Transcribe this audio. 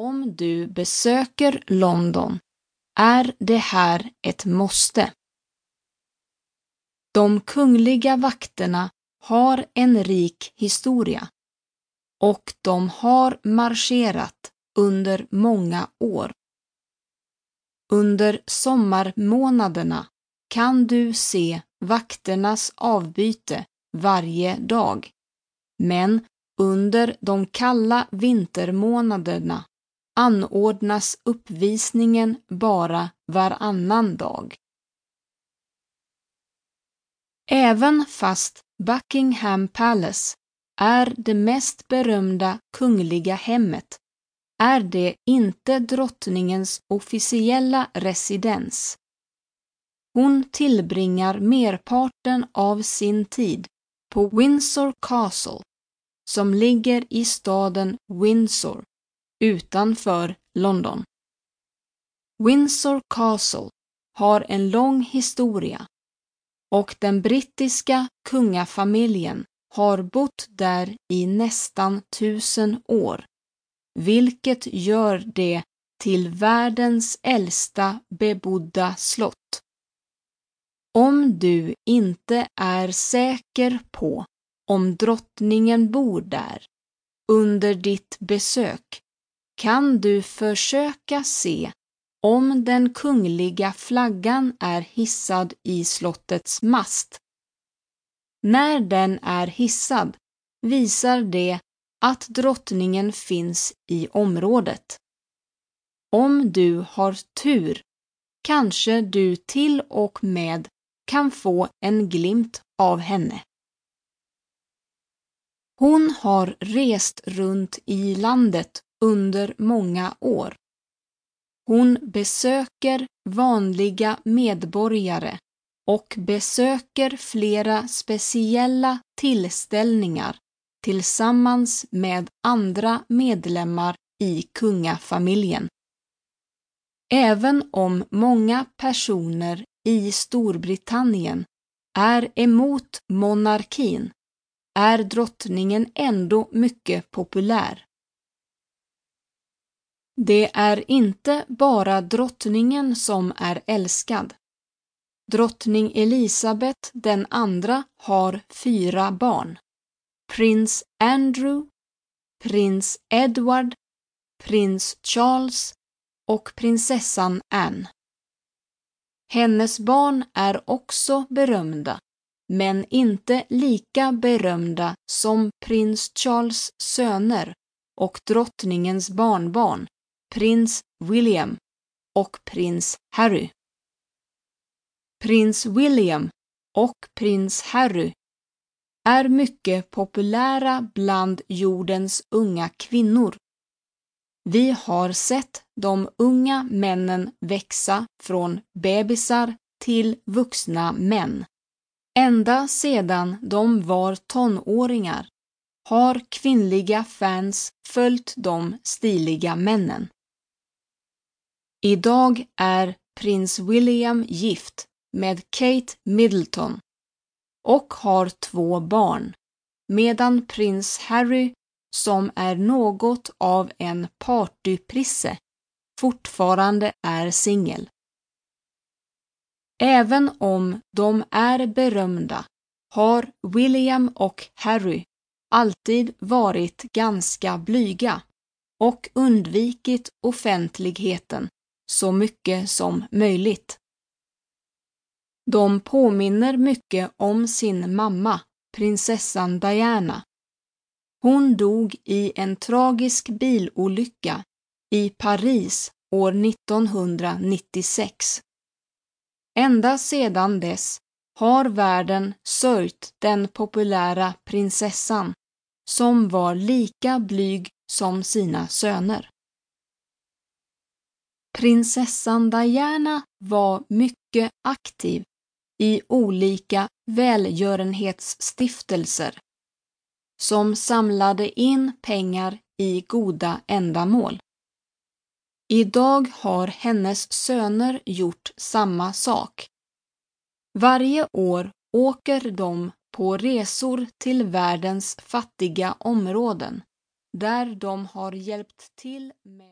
Om du besöker London är det här ett måste. De kungliga vakterna har en rik historia och de har marscherat under många år. Under sommarmånaderna kan du se vakternas avbyte varje dag, men under de kalla vintermånaderna anordnas uppvisningen bara varannan dag. Även fast Buckingham Palace är det mest berömda kungliga hemmet är det inte drottningens officiella residens. Hon tillbringar merparten av sin tid på Windsor Castle som ligger i staden Windsor utanför London. Windsor Castle har en lång historia och den brittiska kungafamiljen har bott där i nästan tusen år, vilket gör det till världens äldsta bebodda slott. Om du inte är säker på om drottningen bor där under ditt besök kan du försöka se om den kungliga flaggan är hissad i slottets mast. När den är hissad visar det att drottningen finns i området. Om du har tur kanske du till och med kan få en glimt av henne. Hon har rest runt i landet under många år. Hon besöker vanliga medborgare och besöker flera speciella tillställningar tillsammans med andra medlemmar i kungafamiljen. Även om många personer i Storbritannien är emot monarkin är drottningen ändå mycket populär. Det är inte bara drottningen som är älskad. Drottning Elisabet den andra har fyra barn. Prins Andrew, prins Edward, prins Charles och prinsessan Anne. Hennes barn är också berömda, men inte lika berömda som prins Charles söner och drottningens barnbarn, prins William och prins Harry. Prins William och prins Harry är mycket populära bland jordens unga kvinnor. Vi har sett de unga männen växa från bebisar till vuxna män. Ända sedan de var tonåringar har kvinnliga fans följt de stiliga männen. Idag är prins William gift med Kate Middleton och har två barn, medan prins Harry, som är något av en partyprisse, fortfarande är singel. Även om de är berömda har William och Harry alltid varit ganska blyga och undvikit offentligheten så mycket som möjligt. De påminner mycket om sin mamma, prinsessan Diana. Hon dog i en tragisk bilolycka i Paris år 1996. Ända sedan dess har världen sörjt den populära prinsessan som var lika blyg som sina söner. Prinsessan Diana var mycket aktiv i olika välgörenhetsstiftelser som samlade in pengar i goda ändamål. Idag har hennes söner gjort samma sak. Varje år åker de på resor till världens fattiga områden där de har hjälpt till med